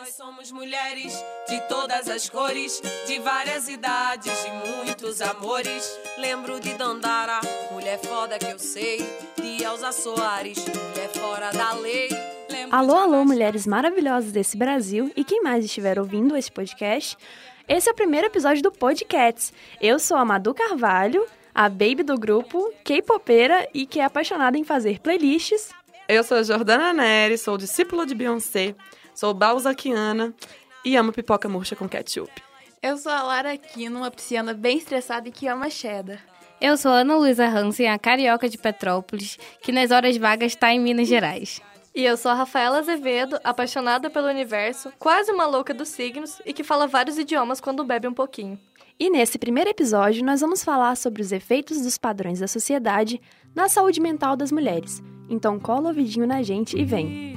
Nós somos mulheres de todas as cores, de várias idades, de muitos amores. Lembro de Dandara, mulher foda que eu sei, de Elza Soares, mulher fora da lei. Lembro Alô, alô, mulheres maravilhosas desse Brasil e quem mais estiver ouvindo esse podcast. Esse é o primeiro episódio do Podcats. Eu sou a Madu Carvalho, a baby do grupo, K-popeira e que é apaixonada em fazer playlists. Eu sou a Jordana Neri, sou discípula de Beyoncé, sou balzaquiana e amo pipoca murcha com ketchup. Eu sou a Lara Aquino, uma pisciana bem estressada e que ama cheddar. Eu sou Ana Luísa Hansen, a carioca de Petrópolis, que nas horas vagas está em Minas Gerais. E eu sou a Rafaela Azevedo, apaixonada pelo universo, quase uma louca dos signos e que fala vários idiomas quando bebe um pouquinho. E nesse primeiro episódio, nós vamos falar sobre os efeitos dos padrões da sociedade na saúde mental das mulheres. Então cola o ouvidinho na gente e vem.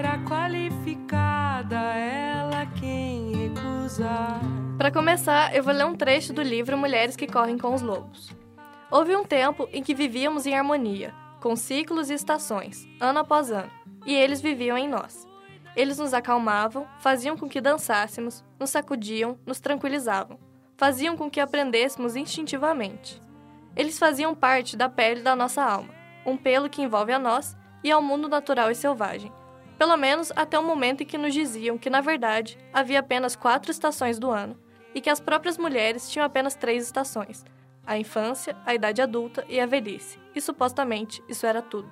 Será qualificada ela quem recusar. Para começar, eu vou ler um trecho do livro Mulheres que Correm com os Lobos. Houve um tempo em que vivíamos em harmonia, com ciclos e estações, ano após ano, e eles viviam em nós. Eles nos acalmavam, faziam com que dançássemos, nos sacudiam, nos tranquilizavam, faziam com que aprendêssemos instintivamente. Eles faziam parte da pele da nossa alma, um pelo que envolve a nós e ao mundo natural e selvagem. Pelo menos até o momento em que nos diziam que, na verdade, havia apenas quatro estações do ano e que as próprias mulheres tinham apenas três estações: a infância, a idade adulta e a velhice. E supostamente isso era tudo.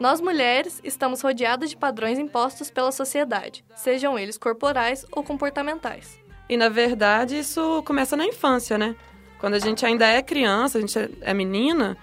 Nós mulheres estamos rodeadas de padrões impostos pela sociedade, sejam eles corporais ou comportamentais. E na verdade isso começa na infância, né? Quando a gente ainda é criança, a gente é menina,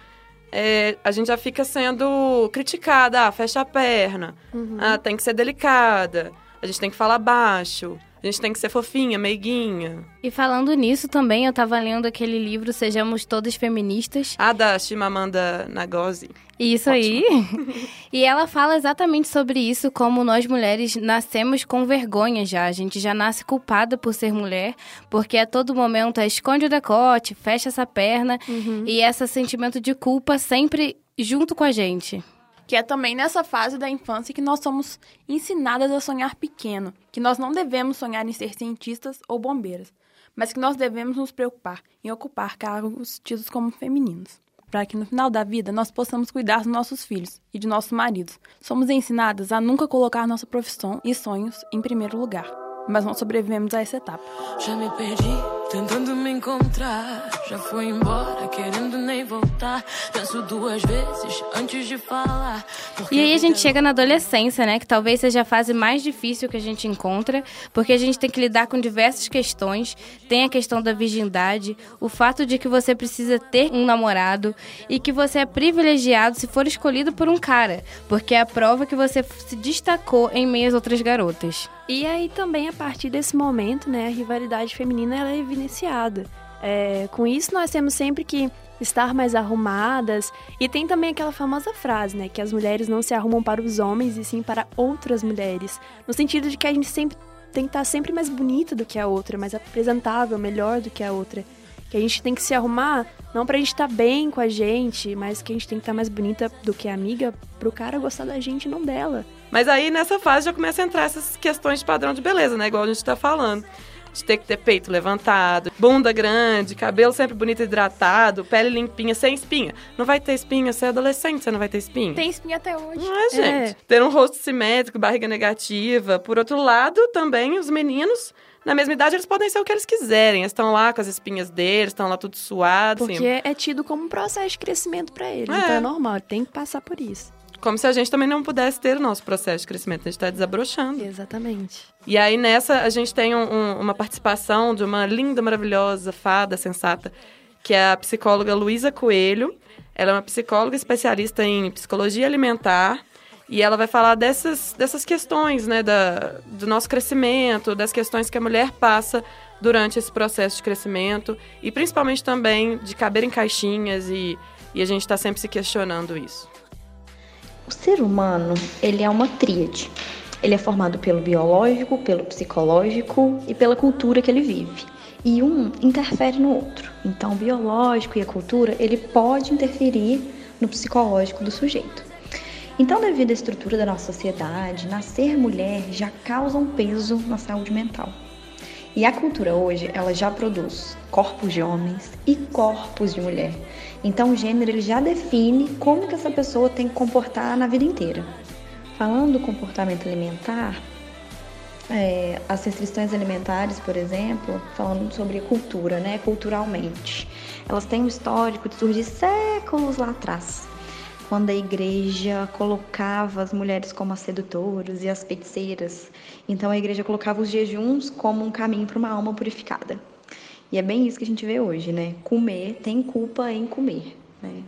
é, a gente já fica sendo criticada. Ah, fecha a perna. Ah, tem que ser delicada. A gente tem que falar baixo. A gente tem que ser fofinha, meiguinha. E falando nisso também, eu tava lendo aquele livro Sejamos Todas Feministas. A da Chimamanda Ngozi. Isso aí. e ela fala exatamente sobre isso, como nós mulheres nascemos com vergonha já. A gente já nasce culpada por ser mulher, porque a todo momento é esconde o decote, fecha essa perna, e esse sentimento de culpa sempre junto com a gente. Que é também nessa fase da infância que nós somos ensinadas a sonhar pequeno, que nós não devemos sonhar em ser cientistas ou bombeiras, mas que nós devemos nos preocupar em ocupar cargos tidos como femininos, para que no final da vida nós possamos cuidar dos nossos filhos e de nossos maridos. Somos ensinadas a nunca colocar nossa profissão e sonhos em primeiro lugar, mas não sobrevivemos a essa etapa. Já me perdi, tentando me encontrar. Já fui embora, querendo nem voltar. Penso duas vezes antes de falar. E aí a gente chega na adolescência, né? Que talvez seja a fase mais difícil que a gente encontra, porque a gente tem que lidar com diversas questões. Tem a questão da virgindade, o fato de que você precisa ter um namorado e que você é privilegiado se for escolhido por um cara, porque é a prova que você se destacou em meio às outras garotas. E aí também a partir desse momento, né, a rivalidade feminina ela é evidenciada. É, com isso nós temos sempre que estar mais arrumadas e tem também aquela famosa frase, né, que as mulheres não se arrumam para os homens e sim para outras mulheres, no sentido de que a gente sempre tem que estar sempre mais bonita do que a outra, mais apresentável, melhor do que a outra. Que a gente tem que se arrumar não pra gente estar bem com a gente, mas que a gente tem que estar mais bonita do que a amiga pro cara gostar da gente, não dela. Mas aí nessa fase já começa a entrar essas questões de padrão de beleza, né? Igual a gente tá falando. De ter que ter peito levantado, bunda grande, cabelo sempre bonito e hidratado, pele limpinha, sem espinha. Não vai ter espinha, você é adolescente, você não vai ter espinha. Tem espinha até hoje. Não é, gente. Ter um rosto simétrico, barriga negativa. Por outro lado, também os meninos, na mesma idade, eles podem ser o que eles quiserem. Eles estão lá com as espinhas deles, estão lá tudo suado. assim. Porque é tido como um processo de crescimento pra ele. É. Então é normal, tem que passar por isso. Como se a gente também não pudesse ter o nosso processo de crescimento. A gente tá desabrochando. Exatamente. E aí nessa a gente tem um- um- uma participação de uma linda, maravilhosa, fada, sensata, que é a psicóloga Luísa Coelho. Ela é uma psicóloga especialista em psicologia alimentar. E ela vai falar dessas, dessas questões, né, da, do nosso crescimento, das questões que a mulher passa durante esse processo de crescimento. E principalmente também de caber em caixinhas e, e a gente está sempre se questionando isso. O ser humano, ele é uma tríade. Ele é formado pelo biológico, pelo psicológico e pela cultura que ele vive. E um interfere no outro. Então, o biológico e a cultura, ele pode interferir no psicológico do sujeito. Então, devido à estrutura da nossa sociedade, nascer mulher já causa um peso na saúde mental. E a cultura hoje, ela já produz corpos de homens e corpos de mulher. Então, o gênero ele já define como que essa pessoa tem que comportar na vida inteira. Falando do comportamento alimentar, é, as restrições alimentares, por exemplo, falando sobre cultura, né, culturalmente, elas têm um histórico de surgir séculos lá atrás, quando a igreja colocava as mulheres como as sedutoras e as feiticeiras. Então a igreja colocava os jejuns como um caminho para uma alma purificada. E é bem isso que a gente vê hoje, né? Comer tem culpa em comer, né?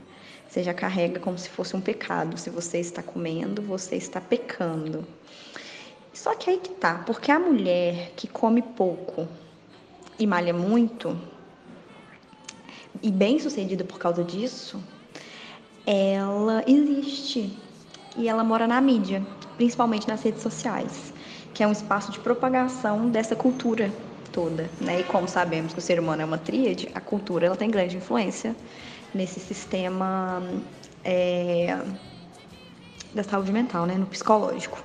Você já carrega como se fosse um pecado. Se você está comendo, você está pecando. Só que aí que tá, porque a mulher que come pouco e malha muito, e bem sucedida por causa disso, ela existe e ela mora na mídia, principalmente nas redes sociais, que é um espaço de propagação dessa cultura toda, né? E como sabemos que o ser humano é uma tríade, a cultura ela tem grande influência nesse sistema é, da saúde mental, né? No psicológico.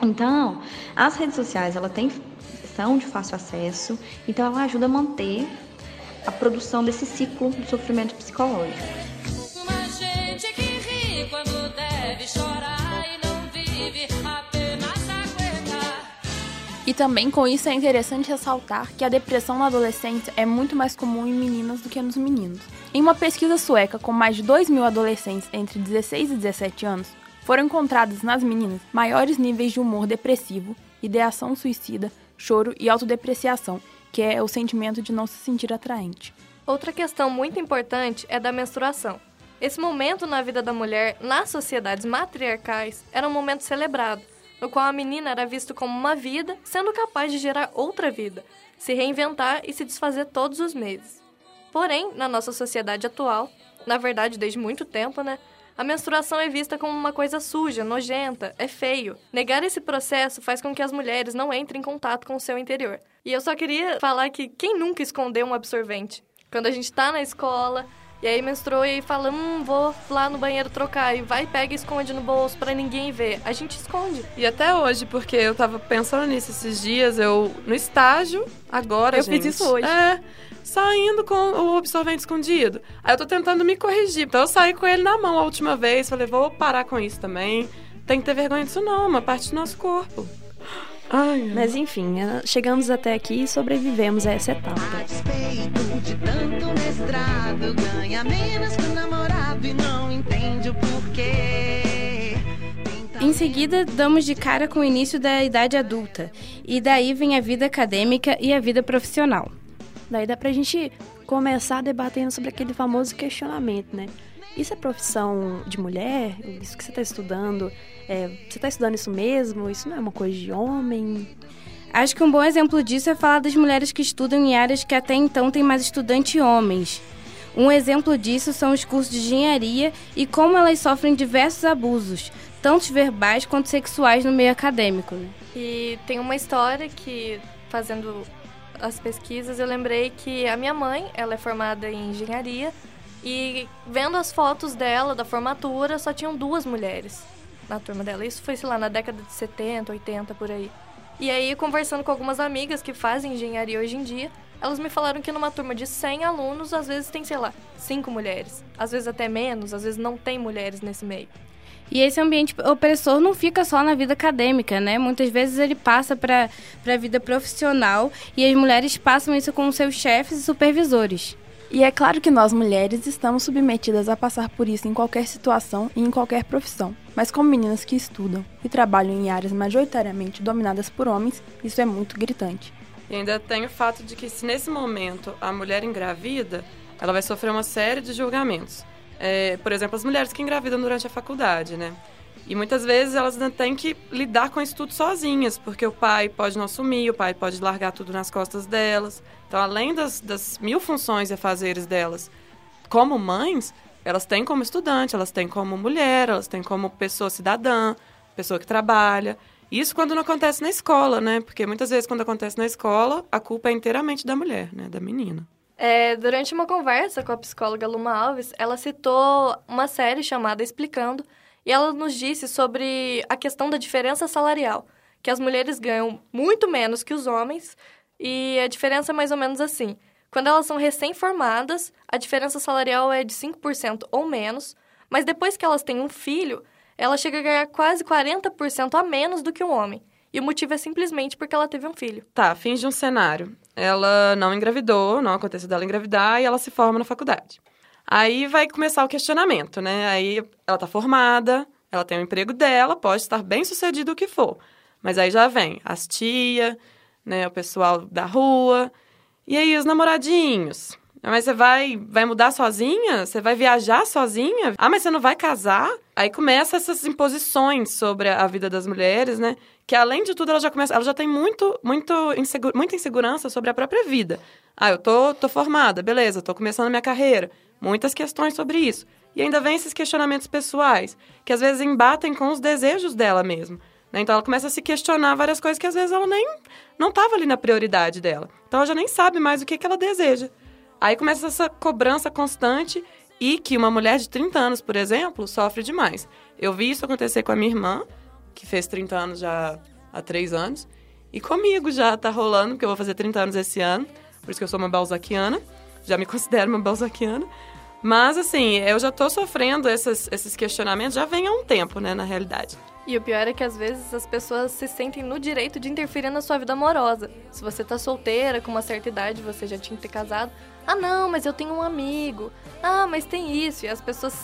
Então, as redes sociais, ela tem são de fácil acesso, então ela ajuda a manter a produção desse ciclo de sofrimento psicológico. E não vive apenas aguentar. E também com isso é interessante ressaltar que a depressão na adolescência é muito mais comum em meninas do que nos meninos. Em uma pesquisa sueca com mais de 2 mil adolescentes entre 16 e 17 anos, foram encontrados nas meninas maiores níveis de humor depressivo, ideação suicida, choro e autodepreciação, que é o sentimento de não se sentir atraente. Outra questão muito importante é da menstruação. Esse momento na vida da mulher, nas sociedades matriarcais, era um momento celebrado, no qual a menina era vista como uma vida, sendo capaz de gerar outra vida, se reinventar e se desfazer todos os meses. Porém, na nossa sociedade atual, na verdade desde muito tempo, né, a menstruação é vista como uma coisa suja, nojenta, é feio. Negar esse processo faz com que as mulheres não entrem em contato com o seu interior. E eu só queria falar que quem nunca escondeu um absorvente? Quando a gente tá na escola, e aí menstruou e fala, hum, vou lá no banheiro trocar. E vai, pega e esconde no bolso para ninguém ver. A gente esconde. E até hoje, porque eu tava pensando nisso esses dias, eu no estágio, agora, eu gente. fiz isso hoje. É saindo com o absorvente escondido. Aí eu tô tentando me corrigir. Então eu saí com ele na mão a última vez. Falei, vou parar com isso também. Tem que ter vergonha disso, não. Uma parte do nosso corpo. Ai, Mas enfim, é, chegamos até aqui e sobrevivemos a essa etapa. de tanto mestrado, ganha menos que o namorado e não entende o porquê. Em seguida, damos de cara com o início da idade adulta, e daí vem a vida acadêmica e a vida profissional. Daí dá pra gente começar debatendo sobre aquele famoso questionamento, né? Isso é profissão de mulher? Isso que você está estudando? É, você está estudando isso mesmo? Isso não é uma coisa de homem? Acho que um bom exemplo disso é falar das mulheres que estudam em áreas que até então têm mais estudantes homens. Um exemplo disso são os cursos de engenharia e como elas sofrem diversos abusos, tanto verbais quanto sexuais no meio acadêmico. Né? E tem uma história que, fazendo as pesquisas, eu lembrei que a minha mãe, ela é formada em engenharia, e vendo as fotos dela, da formatura, só tinham duas mulheres na turma dela. Isso foi, sei lá, na década de 70, 80, por aí. E aí, conversando com algumas amigas que fazem engenharia hoje em dia, elas me falaram que numa turma de 100 alunos, às vezes tem, sei lá, cinco mulheres. Às vezes até menos, às vezes não tem mulheres nesse meio. E esse ambiente opressor não fica só na vida acadêmica, né? Muitas vezes ele passa para a vida profissional e as mulheres passam isso com seus chefes e supervisores. E é claro que nós mulheres estamos submetidas a passar por isso em qualquer situação e em qualquer profissão. Mas como meninas que estudam e trabalham em áreas majoritariamente dominadas por homens, isso é muito gritante. E ainda tem o fato de que se nesse momento a mulher engravida, ela vai sofrer uma série de julgamentos é, por exemplo, as mulheres que engravidam durante a faculdade, né? E muitas vezes elas ainda têm que lidar com isso tudo sozinhas, porque o pai pode não assumir, o pai pode largar tudo nas costas delas. Então, além das, das mil funções e afazeres delas como mães, elas têm como estudante, elas têm como mulher, elas têm como pessoa cidadã, pessoa que trabalha. Isso quando não acontece na escola, né? Porque muitas vezes quando acontece na escola, a culpa é inteiramente da mulher, né? Da menina. É, durante uma conversa com a psicóloga Luma Alves, ela citou uma série chamada Explicando, e ela nos disse sobre a questão da diferença salarial, que as mulheres ganham muito menos que os homens, e a diferença é mais ou menos assim. Quando elas são recém-formadas, a diferença salarial é de 5% ou menos, mas depois que elas têm um filho, ela chega a ganhar quase 40% a menos do que um homem. E o motivo é simplesmente porque ela teve um filho. Tá, fins de um cenário. Ela não engravidou, não aconteceu dela engravidar e ela se forma na faculdade. Aí vai começar o questionamento, né? Aí ela tá formada, ela tem o emprego dela, pode estar bem sucedido o que for. Mas aí já vem as tia, né, o pessoal da rua. E aí os namoradinhos? Mas você vai, vai mudar sozinha? Você vai viajar sozinha? Ah, mas você não vai casar? Aí começa essas imposições sobre a vida das mulheres, né? Que além de tudo, ela já começa, ela já tem muito, muito insegu, muita insegurança sobre a própria vida. Ah, eu tô, tô formada, beleza, tô começando a minha carreira. Muitas questões sobre isso. E ainda vem esses questionamentos pessoais, que às vezes embatem com os desejos dela mesmo. Né? Então ela começa a se questionar várias coisas que às vezes ela nem não estava ali na prioridade dela. Então ela já nem sabe mais o que, que ela deseja. Aí começa essa cobrança constante e que uma mulher de 30 anos, por exemplo, sofre demais. Eu vi isso acontecer com a minha irmã, que fez 30 anos já há 3 anos, e comigo já tá rolando, porque eu vou fazer 30 anos esse ano, por isso que eu sou uma balzaquiana, já me considero uma balzaquiana. Mas, assim, eu já tô sofrendo esses, esses questionamentos, já vem há um tempo, né, na realidade. E o pior é que às vezes as pessoas se sentem no direito de interferir na sua vida amorosa. Se você tá solteira, com uma certa idade, você já tinha que ter casado. Ah, não, mas eu tenho um amigo. Ah, mas tem isso. E as pessoas,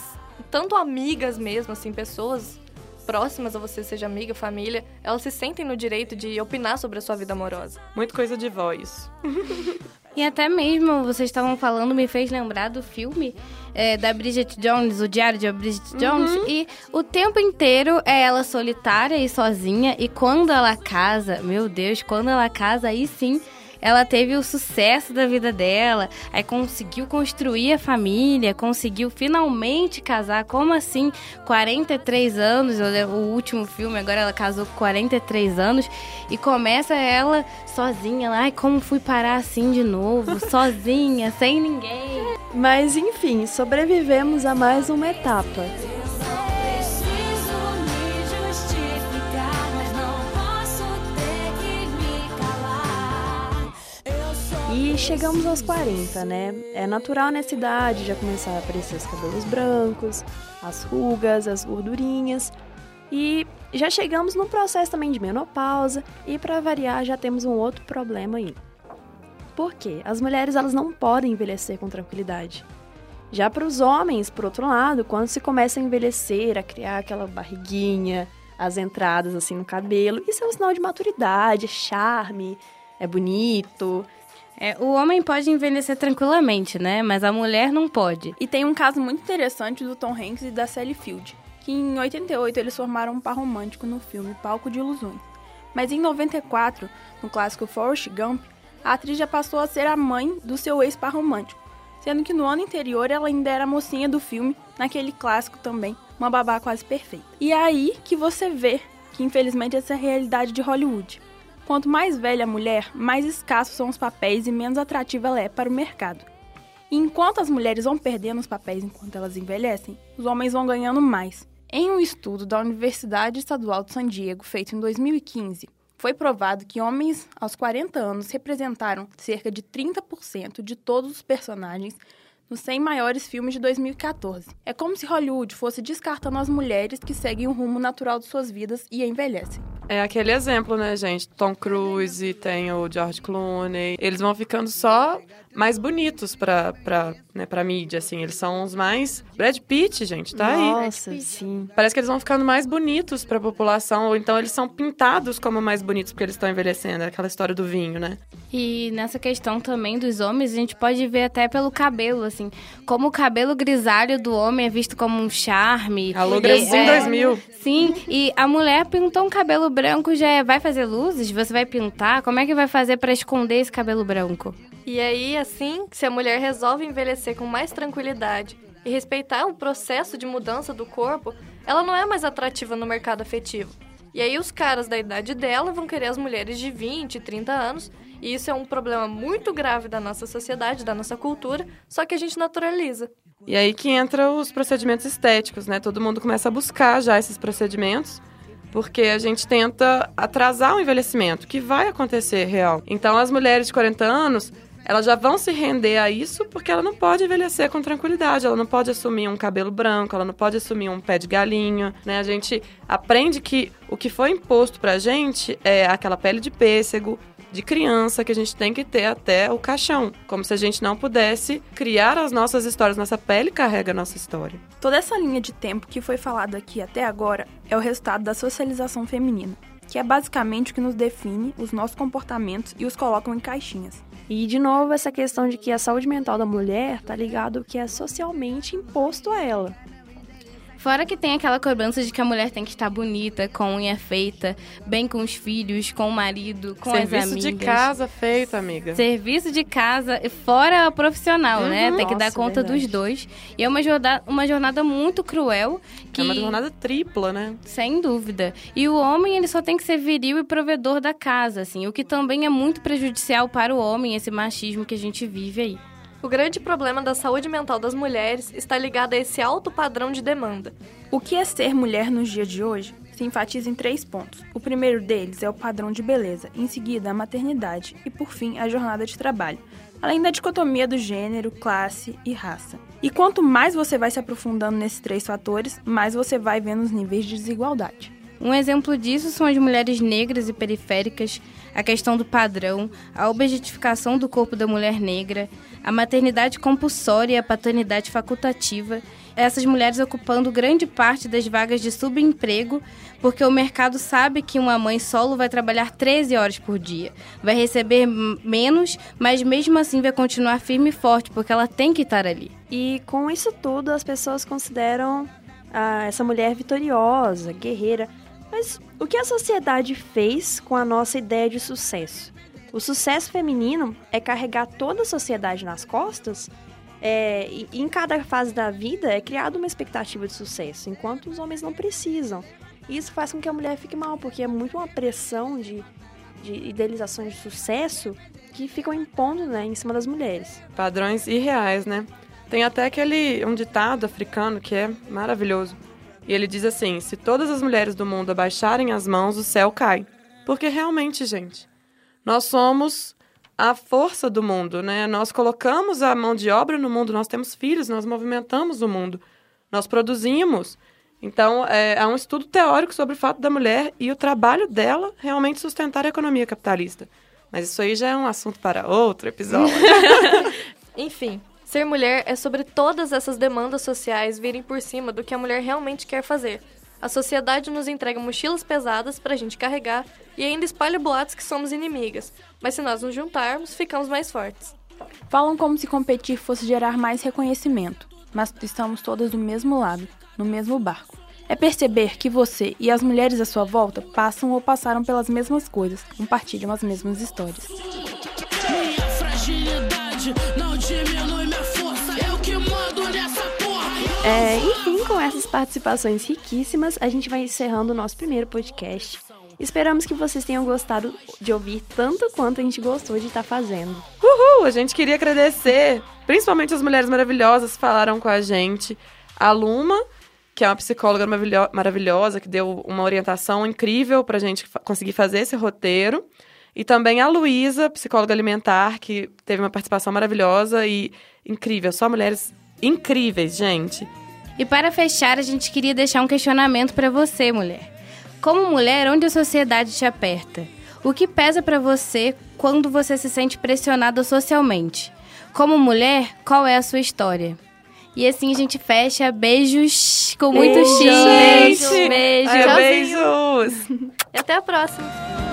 tanto amigas mesmo, assim, pessoas próximas a você, seja amiga, família, elas se sentem no direito de opinar sobre a sua vida amorosa. Muito coisa de voz. E até mesmo, vocês estavam falando, me fez lembrar do filme é, da Bridget Jones, o Diário de Bridget Jones. Uhum. E o tempo inteiro é ela solitária e sozinha. E quando ela casa, meu Deus, quando ela casa, aí sim ela teve o sucesso da vida dela, aí conseguiu construir a família, conseguiu finalmente casar. Como assim? 43 anos, o último filme, agora ela casou com 43 anos e começa ela sozinha lá. Ai, como fui parar assim de novo, sozinha, sem ninguém. Mas enfim, sobrevivemos a mais uma etapa. Chegamos aos 40, né? É natural nessa idade já começar a aparecer os cabelos brancos, as rugas, as gordurinhas. E já chegamos no processo também de menopausa e para variar já temos um outro problema aí. Por quê? As mulheres elas não podem envelhecer com tranquilidade. Já para os homens, por outro lado, quando se começa a envelhecer, a criar aquela barriguinha, as entradas assim no cabelo, isso é um sinal de maturidade, é charme, é bonito. É, o homem pode envelhecer tranquilamente, né? Mas a mulher não pode. E tem um caso muito interessante do Tom Hanks e da Sally Field, que em 88 eles formaram um par romântico no filme Palco de Ilusões. Mas em 94, no clássico Forrest Gump, a atriz já passou a ser a mãe do seu ex-par romântico, sendo que no ano anterior ela ainda era mocinha do filme, naquele clássico também, Uma Babá Quase Perfeita. E é aí que você vê que infelizmente essa é a realidade de Hollywood. Quanto mais velha a mulher, mais escassos são os papéis e menos atrativa ela é para o mercado. E enquanto as mulheres vão perdendo os papéis enquanto elas envelhecem, os homens vão ganhando mais. Em um estudo da Universidade Estadual de San Diego, feito em 2015, foi provado que homens aos 40 anos representaram cerca de 30% de todos os personagens nos 100 maiores filmes de 2014. É como se Hollywood fosse descartando as mulheres que seguem o rumo natural de suas vidas e envelhecem. É aquele exemplo, né, gente? Tom Cruise, tem o George Clooney. Eles vão ficando só mais bonitos pra, pra, né, pra mídia, assim. Eles são os mais... Brad Pitt, gente, tá Nossa, aí. Nossa, sim. Parece que eles vão ficando mais bonitos pra população. Ou então eles são pintados como mais bonitos porque eles estão envelhecendo. É aquela história do vinho, né? E nessa questão também dos homens, a gente pode ver até pelo cabelo, assim. Como o cabelo grisalho do homem é visto como um charme. Alô, Brasil é, 2000. Sim, e a mulher pintou um cabelo branco, já é, vai fazer luzes? Você vai pintar? Como é que vai fazer para esconder esse cabelo branco? E aí, assim, se a mulher resolve envelhecer com mais tranquilidade e respeitar o processo de mudança do corpo, ela não é mais atrativa no mercado afetivo. E aí os caras da idade dela vão querer as mulheres de 20, 30 anos, e isso é um problema muito grave da nossa sociedade, da nossa cultura, só que a gente naturaliza. E aí que entra os procedimentos estéticos, né? Todo mundo começa a buscar já esses procedimentos, porque a gente tenta atrasar o envelhecimento, que vai acontecer real. Então, as mulheres de 40 anos, elas já vão se render a isso porque ela não pode envelhecer com tranquilidade, ela não pode assumir um cabelo branco, ela não pode assumir um pé de galinha, né? A gente aprende que o que foi imposto pra gente é aquela pele de pêssego, de criança que a gente tem que ter até o caixão, como se a gente não pudesse criar as nossas histórias, nossa pele carrega a nossa história. Toda essa linha de tempo que foi falado aqui até agora é o resultado da socialização feminina, que é basicamente o que nos define, os nossos comportamentos e os colocam em caixinhas. E, de novo, essa questão de que a saúde mental da mulher tá ligado ao que é socialmente imposto a ela. Fora que tem aquela cobrança de que a mulher tem que estar bonita, com unha feita, bem com os filhos, com o marido, com Serviço as amigas. de casa feito, amiga. Serviço de casa, fora a profissional, né? Uhum. Tem que dar Nossa, conta verdade. dos dois. E é uma jornada, uma jornada muito cruel. Que, É uma jornada tripla, né? Sem dúvida. E o homem, ele só tem que ser viril e provedor da casa, assim. O que também é muito prejudicial para o homem, esse machismo que a gente vive aí. O grande problema da saúde mental das mulheres está ligado a esse alto padrão de demanda. O que é ser mulher nos dias de hoje se enfatiza em três pontos. O primeiro deles é o padrão de beleza, em seguida a maternidade e, por fim, a jornada de trabalho, além da dicotomia do gênero, classe e raça. E quanto mais você vai se aprofundando nesses três fatores, mais você vai vendo os níveis de desigualdade. Um exemplo disso são as mulheres negras e periféricas, a questão do padrão, a objetificação do corpo da mulher negra, a maternidade compulsória e a paternidade facultativa. Essas mulheres ocupando grande parte das vagas de subemprego, porque o mercado sabe que uma mãe solo vai trabalhar 13 horas por dia, vai receber menos, mas mesmo assim vai continuar firme e forte, porque ela tem que estar ali. E com isso tudo, as pessoas consideram ah, essa mulher vitoriosa, guerreira. Mas o que a sociedade fez com a nossa ideia de sucesso? O sucesso feminino é carregar toda a sociedade nas costas? É, e em cada fase da vida é criada uma expectativa de sucesso, enquanto os homens não precisam. E isso faz com que a mulher fique mal, porque é muito uma pressão de, de idealizações de sucesso que ficam impondo né, em cima das mulheres. Padrões irreais, né? Tem até aquele um ditado africano que é maravilhoso. E ele diz assim: se todas as mulheres do mundo abaixarem as mãos, o céu cai. Porque realmente, gente, nós somos a força do mundo, né? Nós colocamos a mão de obra no mundo, nós temos filhos, nós movimentamos o mundo, nós produzimos. Então, é, há um estudo teórico sobre o fato da mulher e o trabalho dela realmente sustentar a economia capitalista. Mas isso aí já é um assunto para outro episódio. Enfim, ser mulher é sobre todas essas demandas sociais virem por cima do que a mulher realmente quer fazer. A sociedade nos entrega mochilas pesadas pra gente carregar e ainda espalha boatos que somos inimigas. Mas se nós nos juntarmos, ficamos mais fortes. Falam como se competir fosse gerar mais reconhecimento, mas estamos todas do mesmo lado, no mesmo barco. É perceber que você e as mulheres à sua volta passam ou passaram pelas mesmas coisas, compartilham as mesmas histórias. Minha fragilidade não diminui É, enfim, com essas participações riquíssimas, a gente vai encerrando o nosso primeiro podcast. Esperamos que vocês tenham gostado de ouvir tanto quanto a gente gostou de estar fazendo. Uhul! A gente queria agradecer, principalmente as mulheres maravilhosas que falaram com a gente. A Luma, que é uma psicóloga maravilho- maravilhosa, que deu uma orientação incrível pra gente fa- conseguir fazer esse roteiro. E também a Luísa, psicóloga alimentar, que teve uma participação maravilhosa e incrível. Só mulheres incríveis, gente. E para fechar, a gente queria deixar um questionamento para você, mulher. Como mulher, onde a sociedade te aperta? O que pesa para você quando você se sente pressionada socialmente? Como mulher, qual é a sua história? E assim a gente fecha. Beijos com muito Beijo, X. gente. Beijo. Ai, Tchauzinho. beijos! E até a próxima!